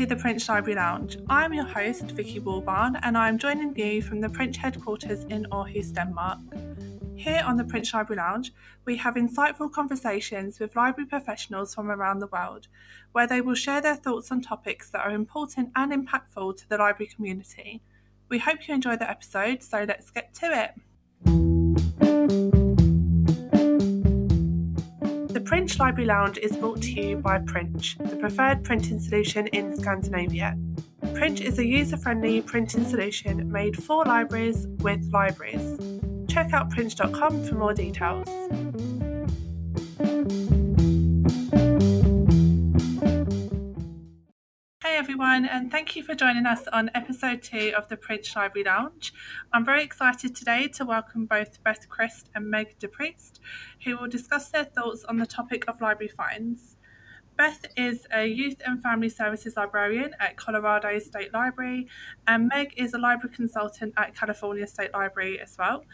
To the Princh Library Lounge. I'm your host, Vicky Woolbarn, and I'm joining you from the Princh headquarters in Aarhus, Denmark. Here on the Princh Library Lounge, we have insightful conversations with library professionals from around the world, where they will share their thoughts on topics that are important and impactful to the library community. We hope you enjoy the episode, so let's get to it. Princh Library Lounge is brought to you by Princh, the preferred printing solution in Scandinavia. Princh is a user friendly printing solution made for libraries with libraries. Check out princh.com for more details. Everyone, and thank you for joining us on episode two of the Princh Library Lounge. I'm very excited today to welcome both Beth Crist and Meg DePriest, who will discuss their thoughts on the topic of library fines. Beth is a youth and family services librarian at Colorado State Library, and Meg is a library consultant at California State Library as well.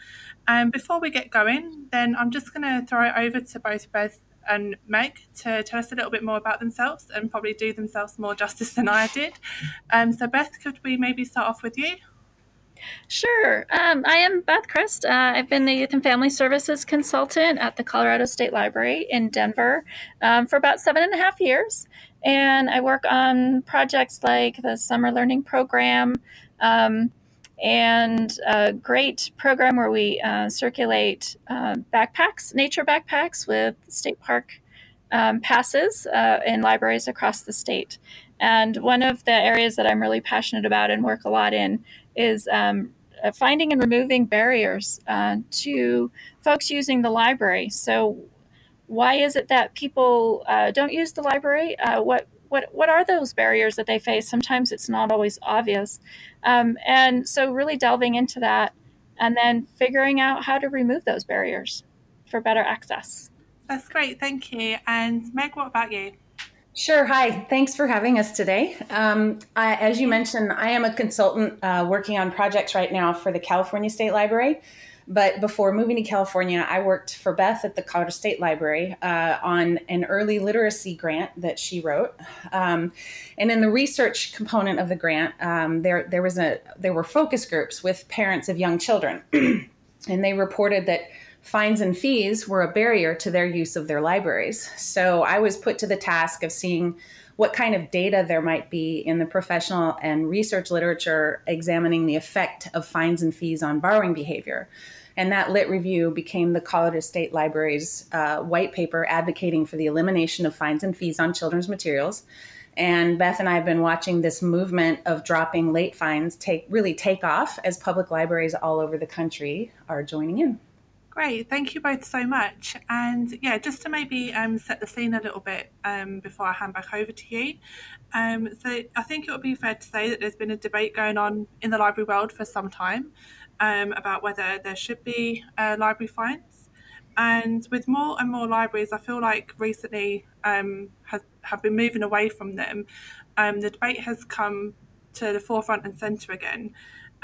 And before we get going, then I'm just going to throw it over to both Beth and Meg to tell us a little bit more about themselves and probably do themselves more justice than I did. Um, so, Beth, could we maybe start off with you? Sure. Um, I am Beth Crist. Uh, I've been the Youth and Family Services consultant at the Colorado State Library in Denver um, for about seven and a half years. And I work on projects like the Summer Learning Program, um, and a great program where we uh, circulate uh, backpacks, nature backpacks with state park um, passes uh, in libraries across the state. And one of the areas that I'm really passionate about and work a lot in is um, uh, finding and removing barriers uh, to folks using the library. So, why is it that people uh, don't use the library? what what what are those barriers that they face? Sometimes it's not always obvious, um, and so really delving into that, and then figuring out how to remove those barriers for better access. That's great, thank you. And Meg, what about you? Sure. Hi. Thanks for having us today. Um, I, as you mentioned, I am a consultant uh, working on projects right now for the California State Library. But before moving to California, I worked for Beth at the Colorado State Library uh, on an early literacy grant that she wrote. Um, and in the research component of the grant, um, there there was a there were focus groups with parents of young children, and they reported that fines and fees were a barrier to their use of their libraries. So I was put to the task of seeing what kind of data there might be in the professional and research literature examining the effect of fines and fees on borrowing behavior. And that lit review became the Colorado State Library's uh, white paper advocating for the elimination of fines and fees on children's materials. And Beth and I have been watching this movement of dropping late fines take really take off as public libraries all over the country are joining in. Great, thank you both so much. And yeah, just to maybe um, set the scene a little bit um, before I hand back over to you. Um, so I think it would be fair to say that there's been a debate going on in the library world for some time um, about whether there should be uh, library fines. And with more and more libraries, I feel like recently um, has, have been moving away from them. Um, the debate has come to the forefront and centre again.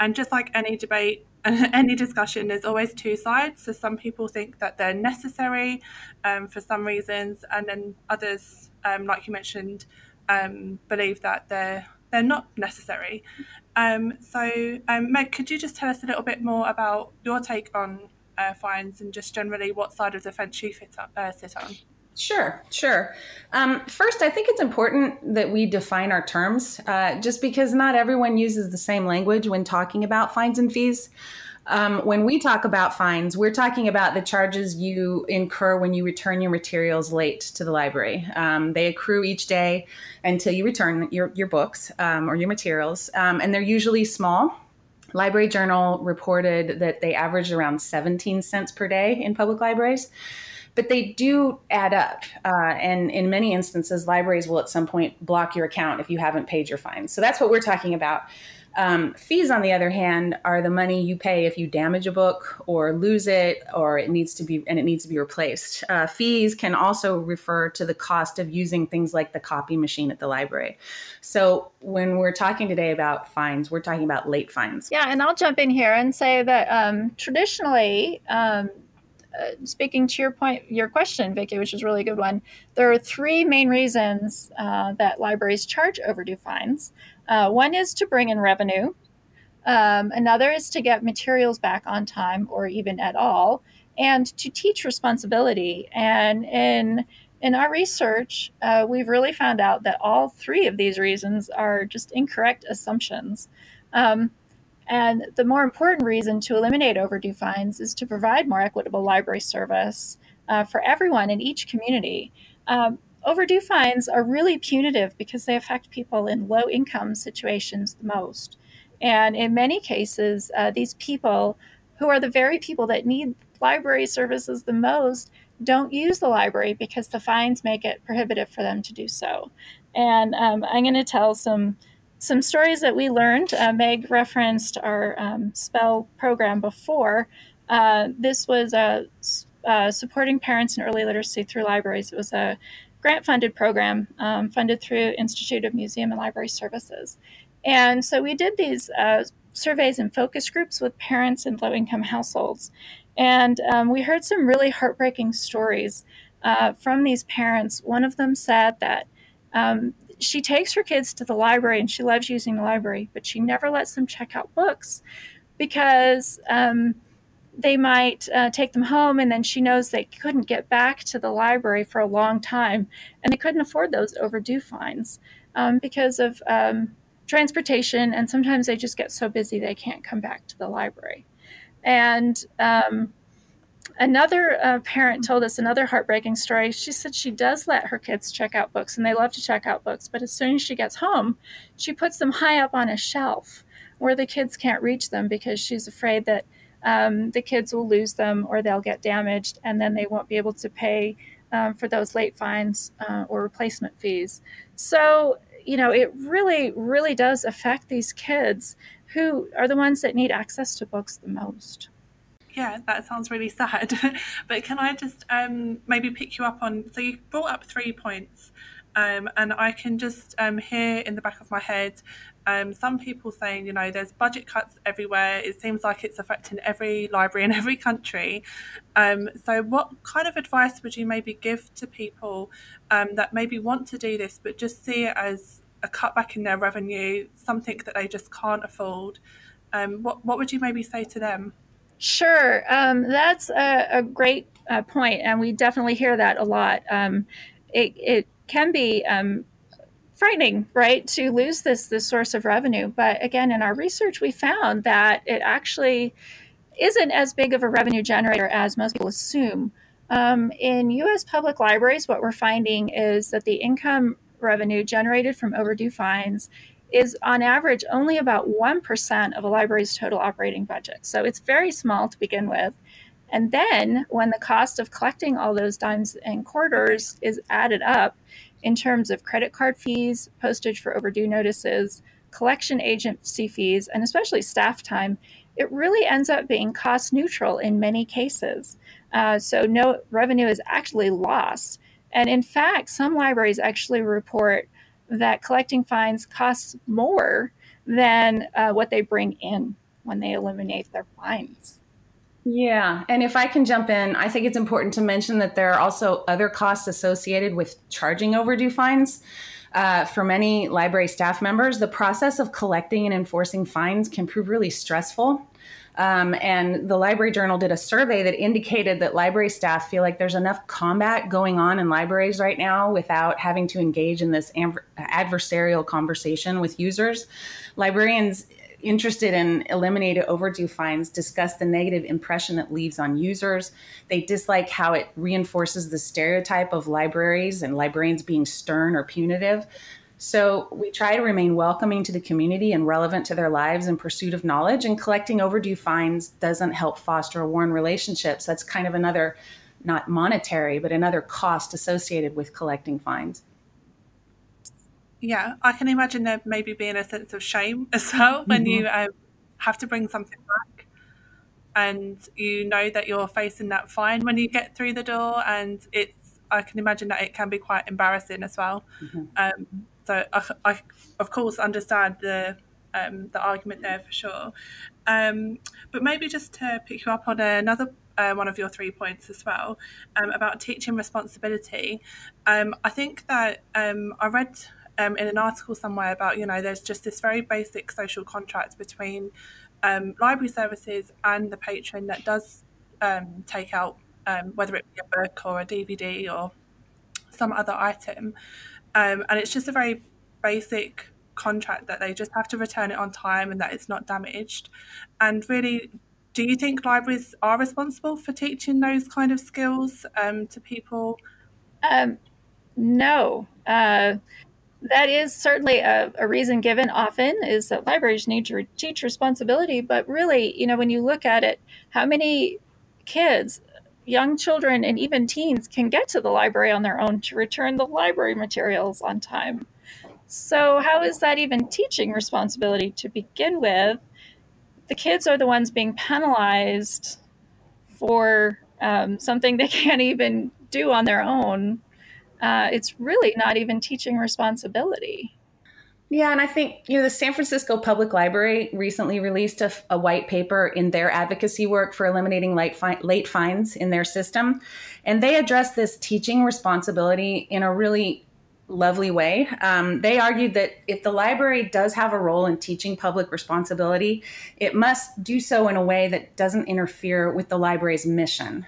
And just like any debate, any discussion, there's always two sides. So some people think that they're necessary um, for some reasons, and then others, um, like you mentioned, um, believe that they're they're not necessary. Um, so, um, Meg, could you just tell us a little bit more about your take on uh, fines and just generally what side of the fence you fit up, uh, sit on? Sure, sure. Um, first, I think it's important that we define our terms, uh, just because not everyone uses the same language when talking about fines and fees. Um, when we talk about fines, we're talking about the charges you incur when you return your materials late to the library. Um, they accrue each day until you return your, your books um, or your materials, um, and they're usually small. Library Journal reported that they average around 17 cents per day in public libraries but they do add up. Uh, and in many instances, libraries will at some point block your account if you haven't paid your fines. So that's what we're talking about. Um, fees, on the other hand, are the money you pay if you damage a book or lose it, or it needs to be and it needs to be replaced. Uh, fees can also refer to the cost of using things like the copy machine at the library. So when we're talking today about fines, we're talking about late fines. Yeah, and I'll jump in here and say that um, traditionally. Um, uh, speaking to your point, your question, Vicky, which is a really good one, there are three main reasons uh, that libraries charge overdue fines. Uh, one is to bring in revenue. Um, another is to get materials back on time or even at all, and to teach responsibility. And in in our research, uh, we've really found out that all three of these reasons are just incorrect assumptions. Um, and the more important reason to eliminate overdue fines is to provide more equitable library service uh, for everyone in each community. Um, overdue fines are really punitive because they affect people in low income situations the most. And in many cases, uh, these people who are the very people that need library services the most don't use the library because the fines make it prohibitive for them to do so. And um, I'm going to tell some some stories that we learned. Uh, Meg referenced our um, SPELL program before. Uh, this was a, uh, supporting parents in early literacy through libraries. It was a grant funded program um, funded through Institute of Museum and Library Services. And so we did these uh, surveys and focus groups with parents in low income households. And um, we heard some really heartbreaking stories uh, from these parents. One of them said that um, she takes her kids to the library and she loves using the library, but she never lets them check out books because um, they might uh, take them home and then she knows they couldn't get back to the library for a long time and they couldn't afford those overdue fines um, because of um, transportation and sometimes they just get so busy they can't come back to the library and um, another uh, parent told us another heartbreaking story. She said she does let her kids check out books and they love to check out books, but as soon as she gets home, she puts them high up on a shelf where the kids can't reach them because she's afraid that um, the kids will lose them or they'll get damaged and then they won't be able to pay um, for those late fines uh, or replacement fees. So, you know, it really, really does affect these kids who are the ones that need access to books the most yeah, that sounds really sad. but can I just um, maybe pick you up on? So you brought up three points, um, and I can just um, hear in the back of my head um, some people saying, you know, there's budget cuts everywhere. It seems like it's affecting every library in every country. Um, so, what kind of advice would you maybe give to people um, that maybe want to do this, but just see it as a cutback in their revenue, something that they just can't afford? what what would you maybe say to them? Sure, um, that's a, a great uh, point, and we definitely hear that a lot. Um, it, it, can be um, frightening, right, to lose this this source of revenue. But again, in our research, we found that it actually isn't as big of a revenue generator as most people assume. Um, in U.S. public libraries, what we're finding is that the income revenue generated from overdue fines is on average only about 1% of a library's total operating budget. So it's very small to begin with. And then when the cost of collecting all those dimes and quarters is added up in terms of credit card fees, postage for overdue notices, collection agency fees, and especially staff time, it really ends up being cost neutral in many cases. Uh, so no revenue is actually lost. And in fact, some libraries actually report that collecting fines costs more than uh, what they bring in when they eliminate their fines. Yeah. And if I can jump in, I think it's important to mention that there are also other costs associated with charging overdue fines. Uh, for many library staff members, the process of collecting and enforcing fines can prove really stressful. Um, and the Library Journal did a survey that indicated that library staff feel like there's enough combat going on in libraries right now without having to engage in this adversarial conversation with users. Librarians interested in eliminating overdue fines discuss the negative impression it leaves on users. They dislike how it reinforces the stereotype of libraries and librarians being stern or punitive. So we try to remain welcoming to the community and relevant to their lives in pursuit of knowledge. And collecting overdue fines doesn't help foster a warm relationships. That's kind of another, not monetary, but another cost associated with collecting fines. Yeah, I can imagine there maybe being a sense of shame as well when mm-hmm. you um, have to bring something back and you know that you're facing that fine when you get through the door and it's I can imagine that it can be quite embarrassing as well. Mm-hmm. Um, so I, I of course understand the um, the argument there for sure. Um, but maybe just to pick you up on another uh, one of your three points as well um, about teaching responsibility. Um, I think that um, I read um, in an article somewhere about you know there's just this very basic social contract between um, library services and the patron that does um, take out um, whether it be a book or a DVD or some other item, um, and it's just a very basic contract that they just have to return it on time and that it's not damaged. And really, do you think libraries are responsible for teaching those kind of skills um, to people? No. Uh, that is certainly a, a, reason given often is that libraries need to teach responsibility but really you know when you look at it how many kids young children and even teens can get to the library on their own to return the library materials on time? So how is that even teaching responsibility to begin with? The kids are the ones being penalized for um, something they can't even do on their own uh, it's really not even teaching responsibility. Yeah, and I think you know the San Francisco Public Library recently released a, a white paper in their advocacy work for eliminating late, fi- late fines in their system, and they address this teaching responsibility in a really lovely way. Um, they argued that if the library does have a role in teaching public responsibility, it must do so in a way that doesn't interfere with the library's mission.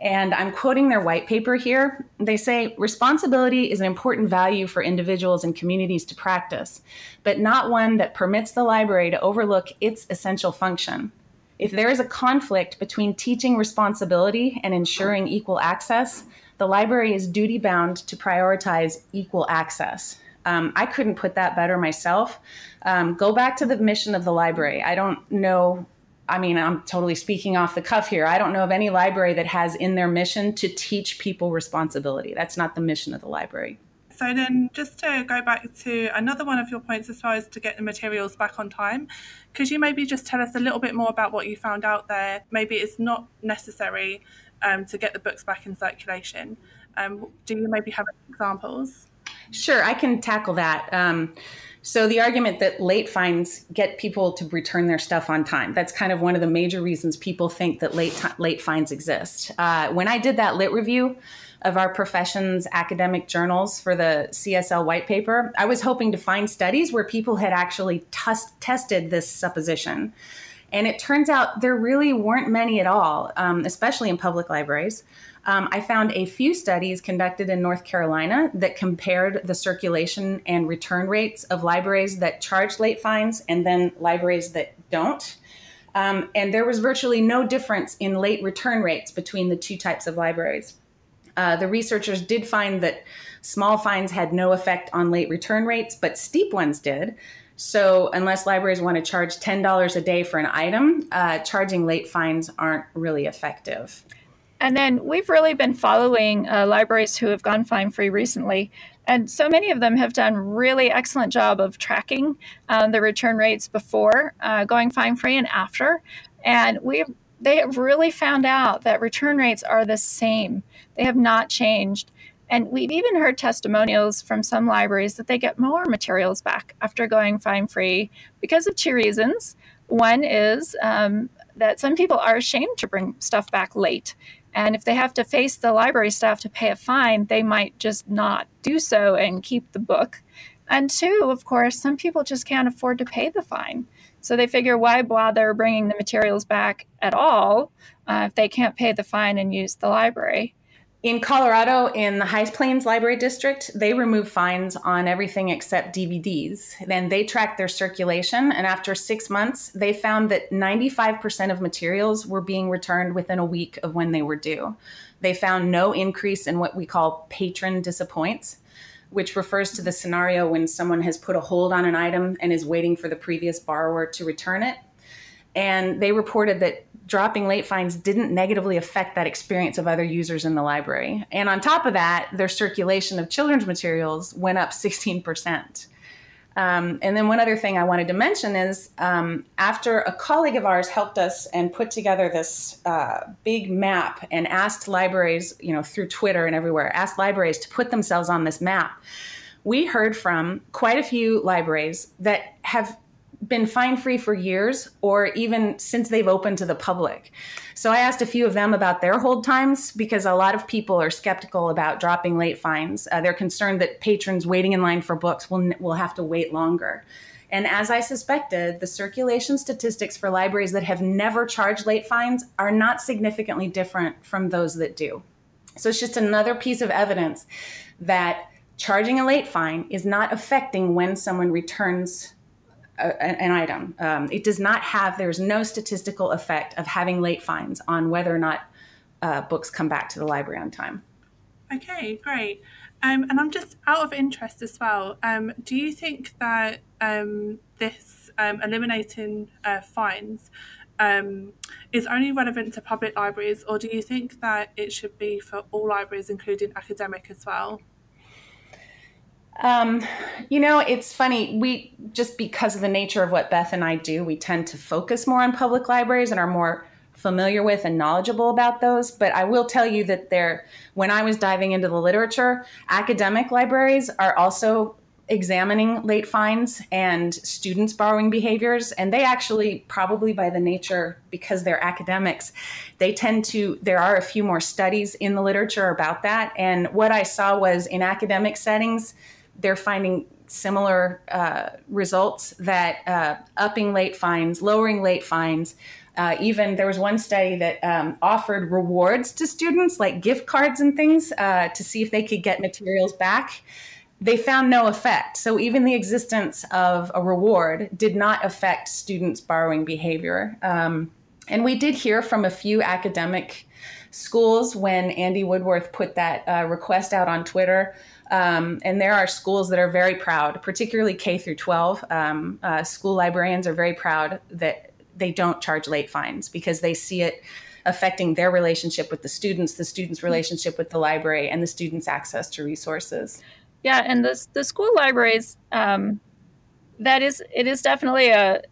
And I'm quoting their white paper here. They say responsibility is an important value for individuals and communities to practice, but not one that permits the library to overlook its essential function. If there is a conflict between teaching responsibility and ensuring equal access, the library is duty bound to prioritize equal access. Um, I couldn't put that better myself. Um, go back to the mission of the library. I don't know I mean, I'm totally speaking off the cuff here. I don't know of any library that has in their mission to teach people responsibility. That's not the mission of the library. So then, just to go back to another one of your points as far as to get the materials back on time, could you maybe just tell us a little bit more about what you found out there? Maybe it's not necessary um, to get the books back in circulation. Um, do you maybe have examples? Sure, I can tackle that. Um, so the argument that late fines get people to return their stuff on time. That's kind of one of the major reasons people think that late t- late fines exist. Uh, when I did that lit review of our profession's academic journals for the CSL white paper, I was hoping to find studies where people had actually t- tested this supposition. And it turns out there really weren't many at all, um, especially in public libraries um, I found a few studies conducted in North Carolina that compared the circulation and return rates of libraries that charge late fines and then libraries that don't. Um, and there was virtually no difference in late return rates between the two types of libraries. Uh, the researchers did find that small fines had no effect on late return rates, but steep ones did. So, unless libraries want to charge $10 a day for an item, uh, charging late fines aren't really effective. And then we've really been following uh, libraries who have gone fine free recently. And so many of them have done really excellent job of tracking um, the return rates before uh, going fine free and after. And we they have really found out that return rates are the same. They have not changed. And we've even heard testimonials from some libraries that they get more materials back after going fine free because of two reasons. One is um, that some people are ashamed to bring stuff back late. And if they have to face the library staff to pay a fine, they might just not do so and keep the book. And two, of course, some people just can't afford to pay the fine. So they figure why bother bringing the materials back at all uh, if they can't pay the fine and use the library. In Colorado, in the High Plains Library District, they remove fines on everything except DVDs. Then they track their circulation, and after six months, they found that 95% of materials were being returned within a week of when they were due. They found no increase in what we call patron disappoints, which refers to the scenario when someone has put a hold on an item and is waiting for the previous borrower to return it. And they reported that dropping late fines didn't negatively affect that experience of other users in the library. And on top of that, their circulation of children's materials went up 16%. Um, and then one other thing I wanted to mention is um, after a colleague of ours helped us and put together this uh, big map and asked libraries, you know, through Twitter and everywhere, asked libraries to put themselves on this map, we heard from quite a few libraries that have been fine free for years or even since they've opened to the public. So I asked a few of them about their hold times because a lot of people are skeptical about dropping late fines. Uh, they're concerned that patrons waiting in line for books will, will have to wait longer. And as I suspected, the circulation statistics for libraries that have never charged late fines are not significantly different from those that do. So it's just another piece of evidence that charging a late fine is not affecting when someone returns a, an item. Um, it does not have, there's no statistical effect of having late fines on whether or not uh, books come back to the library on time. Okay, great. Um, and I'm just out of interest as well. Um, do you think that um, this um, eliminating uh, fines um, is only relevant to public libraries, or do you think that it should be for all libraries, including academic as well? Um, you know, it's funny. We just because of the nature of what Beth and I do, we tend to focus more on public libraries and are more familiar with and knowledgeable about those. But I will tell you that there, when I was diving into the literature, academic libraries are also examining late fines and students borrowing behaviors and they actually probably by the nature because they're academics they tend to there are a few more studies in the literature about that and what i saw was in academic settings they're finding similar uh, results that uh, upping late fines, lowering late fines. Uh, even there was one study that um, offered rewards to students, like gift cards and things, uh, to see if they could get materials back. They found no effect. So, even the existence of a reward did not affect students' borrowing behavior. Um, and we did hear from a few academic schools when Andy Woodworth put that uh, request out on Twitter um, and there are schools that are very proud, particularly K through 12. Um, uh, school librarians are very proud that they don't charge late fines because they see it affecting their relationship with the students, the students' relationship with the library, and the students' access to resources. Yeah, and the the school libraries, um, that is, it is definitely a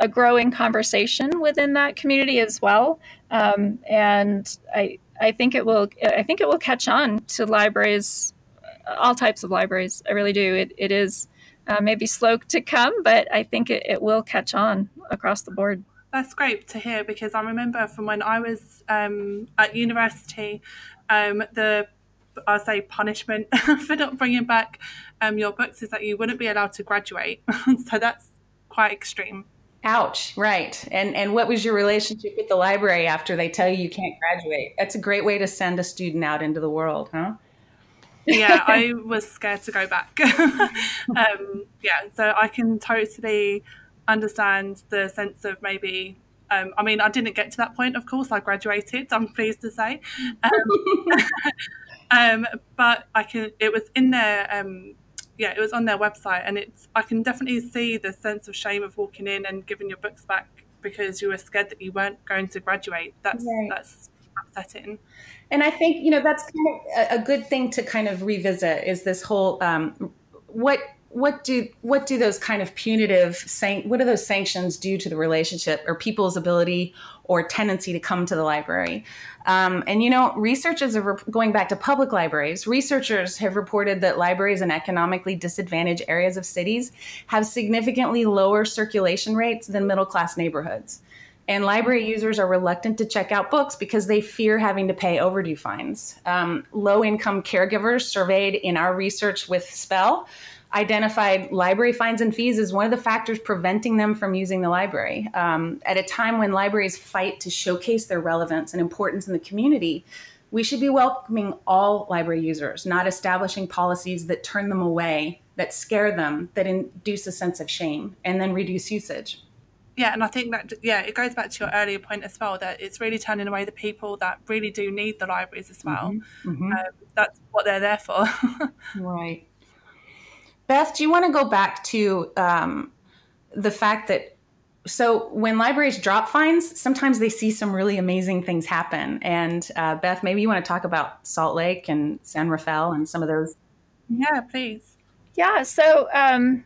a growing conversation within that community as well, um, and I I think it will I think it will catch on to libraries all types of libraries. I really do. It, it is uh, maybe slow to come, but I think it, it will catch on across the board. That's great to hear because I remember from when I was um, at university, um, the I'll say punishment for not bringing back um, your books is that you wouldn't be allowed to graduate. so that's quite extreme. Ouch! Right. And and what was your relationship with the library after they tell you you can't graduate? That's a great way to send a student out into the world, huh? Yeah, I was scared to go back. um, yeah, so I can totally understand the sense of maybe. Um, I mean, I didn't get to that point, of course. I graduated. I'm pleased to say, um, um, but I can. It was in their. Um, yeah, it was on their website, and it's. I can definitely see the sense of shame of walking in and giving your books back because you were scared that you weren't going to graduate. That's right. that's upsetting. And I think you know that's kind of a, good thing to kind of revisit is this whole um, what what do what do those kind of punitive san- what do those sanctions do to the relationship or people's ability or tendency to come to the library um, and you know researchers are re- going back to public libraries researchers have reported that libraries in economically disadvantaged areas of cities have significantly lower circulation rates than middle class neighborhoods and library users are reluctant to check out books because they fear having to pay overdue fines. Um, low income caregivers surveyed in our research with SPELL identified library fines and fees as one of the factors preventing them from using the library. Um, at a time when libraries fight to showcase their relevance and importance in the community, we should be welcoming all library users, not establishing policies that turn them away, that scare them, that induce a sense of shame, and then reduce usage yeah and i think that yeah it goes back to your earlier point as well that it's really turning away the people that really do need the libraries as well. Mm-hmm. Mm-hmm. Um, that's what they're there for. Right. Beth do you want to go back to um, the fact that so when libraries drop fines sometimes they see some really amazing things happen. And uh, beth maybe you want to talk about salt lake and san rafael and some of those. Yeah please. Yeah so um,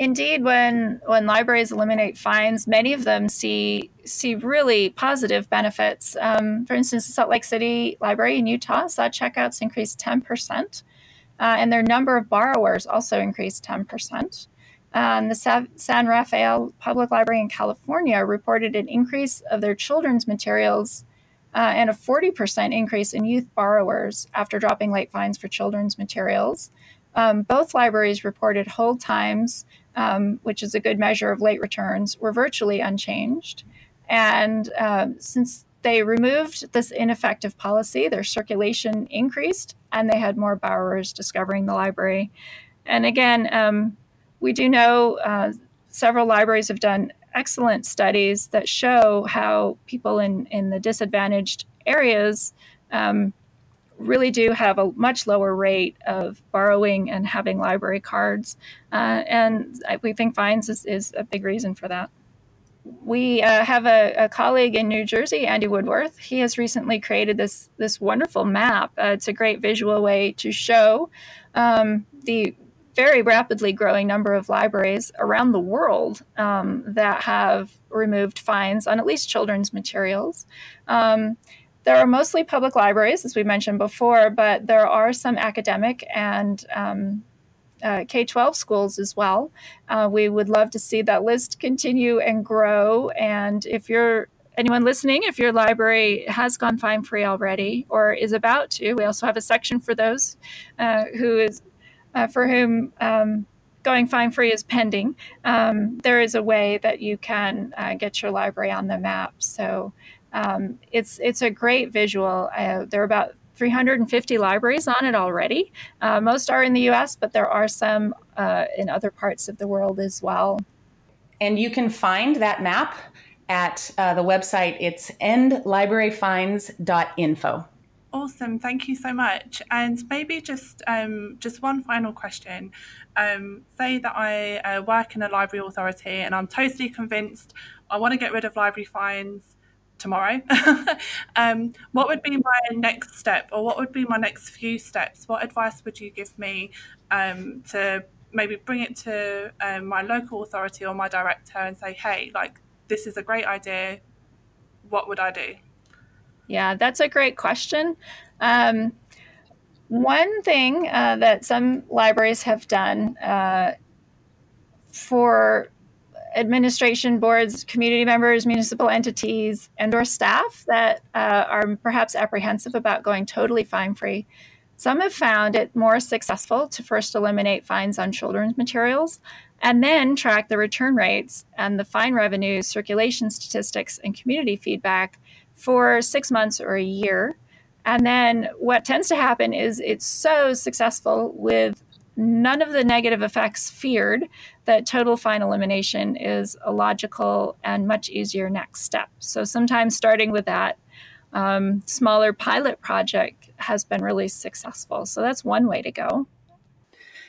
Indeed, when when libraries eliminate fines, many of them see see really positive benefits. Um, for instance, the Salt Lake City Library in Utah saw checkouts increase ten percent, uh, and their number of borrowers also increased ten percent. Um, the San Rafael Public Library in California reported an increase of their children's materials uh, and a 40% increase in youth borrowers after dropping late fines for children's materials. Um, both libraries reported hold times, um, which is a good measure of late returns, were virtually unchanged. And uh, since they removed this ineffective policy, their circulation increased and they had more borrowers discovering the library. And again, um, we do know uh, several libraries have done excellent studies that show how people in, in the disadvantaged areas um, really do have a much lower rate of borrowing and having library cards. Uh, and we think fines is, is a big reason for that we uh, have a, a, colleague in New Jersey, Andy Woodworth. He has recently created this this wonderful map. Uh, it's a great visual way to show um, the very rapidly growing number of libraries around the world um, that have removed fines on at least children's materials. Um, there are mostly public libraries, as we mentioned before, but there are some academic and um, uh, K 12 schools as well. Uh, we would love to see that list continue and grow. And if you're anyone listening, if your library has gone fine free already or is about to, we also have a section for those uh, who is uh, for whom um, going fine free is pending. Um, there is a way that you can uh, get your library on the map. So um, it's it's a great visual. Uh, there are about 350 libraries on it already. Uh, most are in the US, but there are some uh, in other parts of the world as well. And you can find that map at uh, the website. It's endlibraryfines.info. Awesome, thank you so much. And maybe just um, just one final question. Um, say that I uh, work in a library authority and I'm totally convinced I want to get rid of library fines tomorrow. um, what would be my next step, or what would be my next few steps? What advice would you give me um, to maybe bring it to um, my local authority or my director and say, hey, like, this is a great idea. What would I do? Yeah, that's a great question. Um, one thing uh, that some libraries have done uh, for administration boards, community members, municipal entities, and or staff that uh, are perhaps apprehensive about going totally fine free. Some have found it more successful to first eliminate fines on children's materials and then track the return rates and the fine revenue, circulation statistics, and community feedback for six months or a year. And then what tends to happen is it's so successful with none of the negative effects feared, that total fine elimination is a logical and much easier next step. So sometimes starting with that um, smaller pilot project has been really successful. So that's one way to go.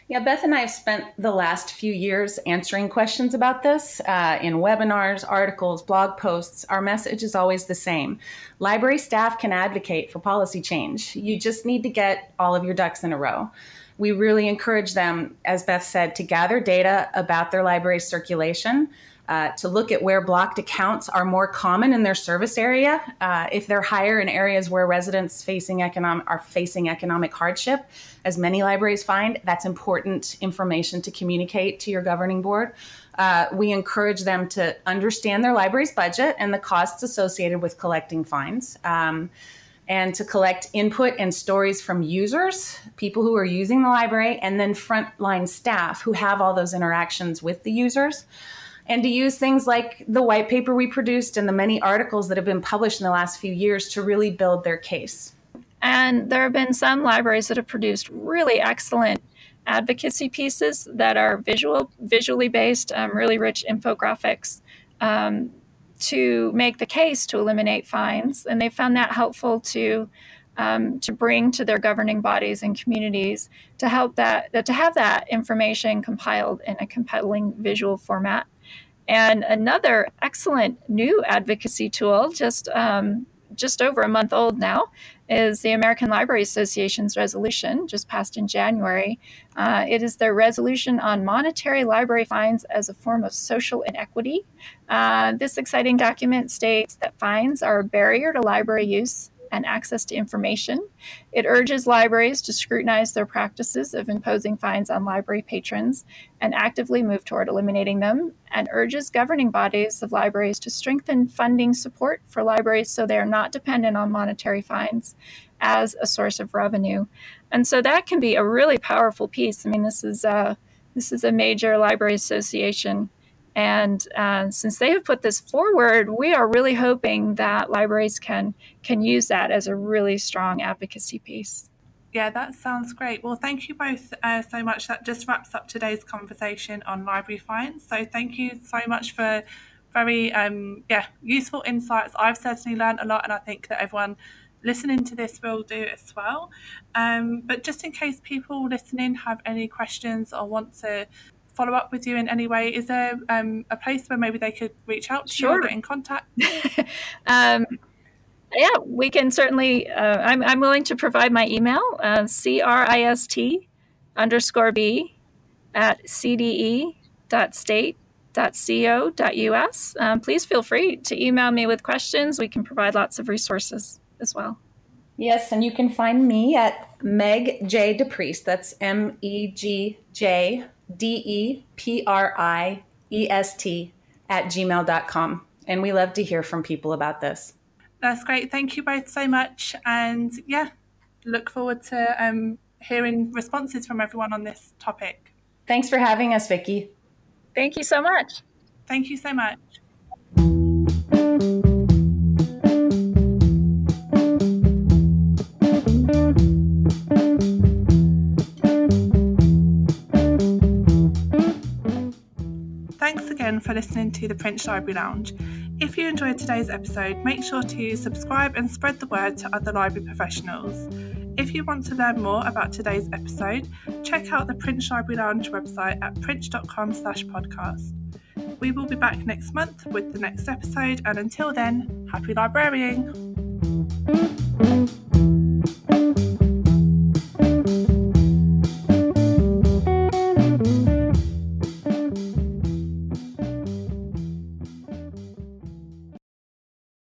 Yeah, Beth and I have spent the last few years answering questions about this uh, in webinars, articles, blog posts. Our message is always the same library staff can advocate for policy change. You just need to get all of your ducks in a row we really encourage them, as Beth said, to gather data about their library circulation. Uh, to look at where blocked accounts are more common in their service area. Uh, if they're higher in areas where residents facing economic are facing economic hardship, as many libraries find, that's important information to communicate to your governing board. Uh, we encourage them to understand their library's budget and the costs associated with collecting fines. Um, and to collect input and stories from users, people who are using the library, and then frontline staff who have all those interactions with the users. And to use things like the white paper we produced and the many articles that have been published in the last few years to really build their case. And there have been some libraries that have produced really excellent advocacy pieces that are visual, visually based, um, really rich infographics um, to make the case to eliminate fines, and they found that helpful to um, to bring to their governing bodies and communities to help that to have that information compiled in a compelling visual format. And another excellent new advocacy tool, just um, just over a month old now, is the American Library Association's resolution, just passed in January. Uh, it is their resolution on monetary library fines as a form of social inequity. Uh, this exciting document states that fines are a barrier to library use and access to information. It urges libraries to scrutinize their practices of imposing fines on library patrons and actively move toward eliminating them, and urges governing bodies of libraries to strengthen funding support for libraries so they are not dependent on monetary fines as a source of revenue. And so that can be a really powerful piece. I mean, this is a, this is a major library association and uh, since they have put this forward, we are really hoping that libraries can can use that as a really strong advocacy piece. Yeah, that sounds great. Well, thank you both uh, so much. That just wraps up today's conversation on library fines. So thank you so much for very um, yeah useful insights. I've certainly learned a lot, and I think that everyone listening to this will do as well. Um, but just in case people listening have any questions or want to follow up with you in any way, is there um, a place where maybe they could reach out to sure. you or get in contact? um, yeah, we can certainly. Uh, I'm, I'm willing to provide my email, uh, crist underscore b at cde.state.co.us. Um, please feel free to email me with questions. We can provide lots of resources as well. Yes, and you can find me at Meg J. DePriest. That's M E G J D E P R I E S T at gmail.com. And we love to hear from people about this. That's great. Thank you both so much. And yeah, look forward to um, hearing responses from everyone on this topic. Thanks for having us, Vicky. Thank you so much. Thank you so much. For listening to the Princh Library Lounge. If you enjoyed today's episode, make sure to subscribe and spread the word to other library professionals. If you want to learn more about today's episode, check out the Princh Library Lounge website at princh.com slash podcast. We will be back next month with the next episode, and until then, happy librarying!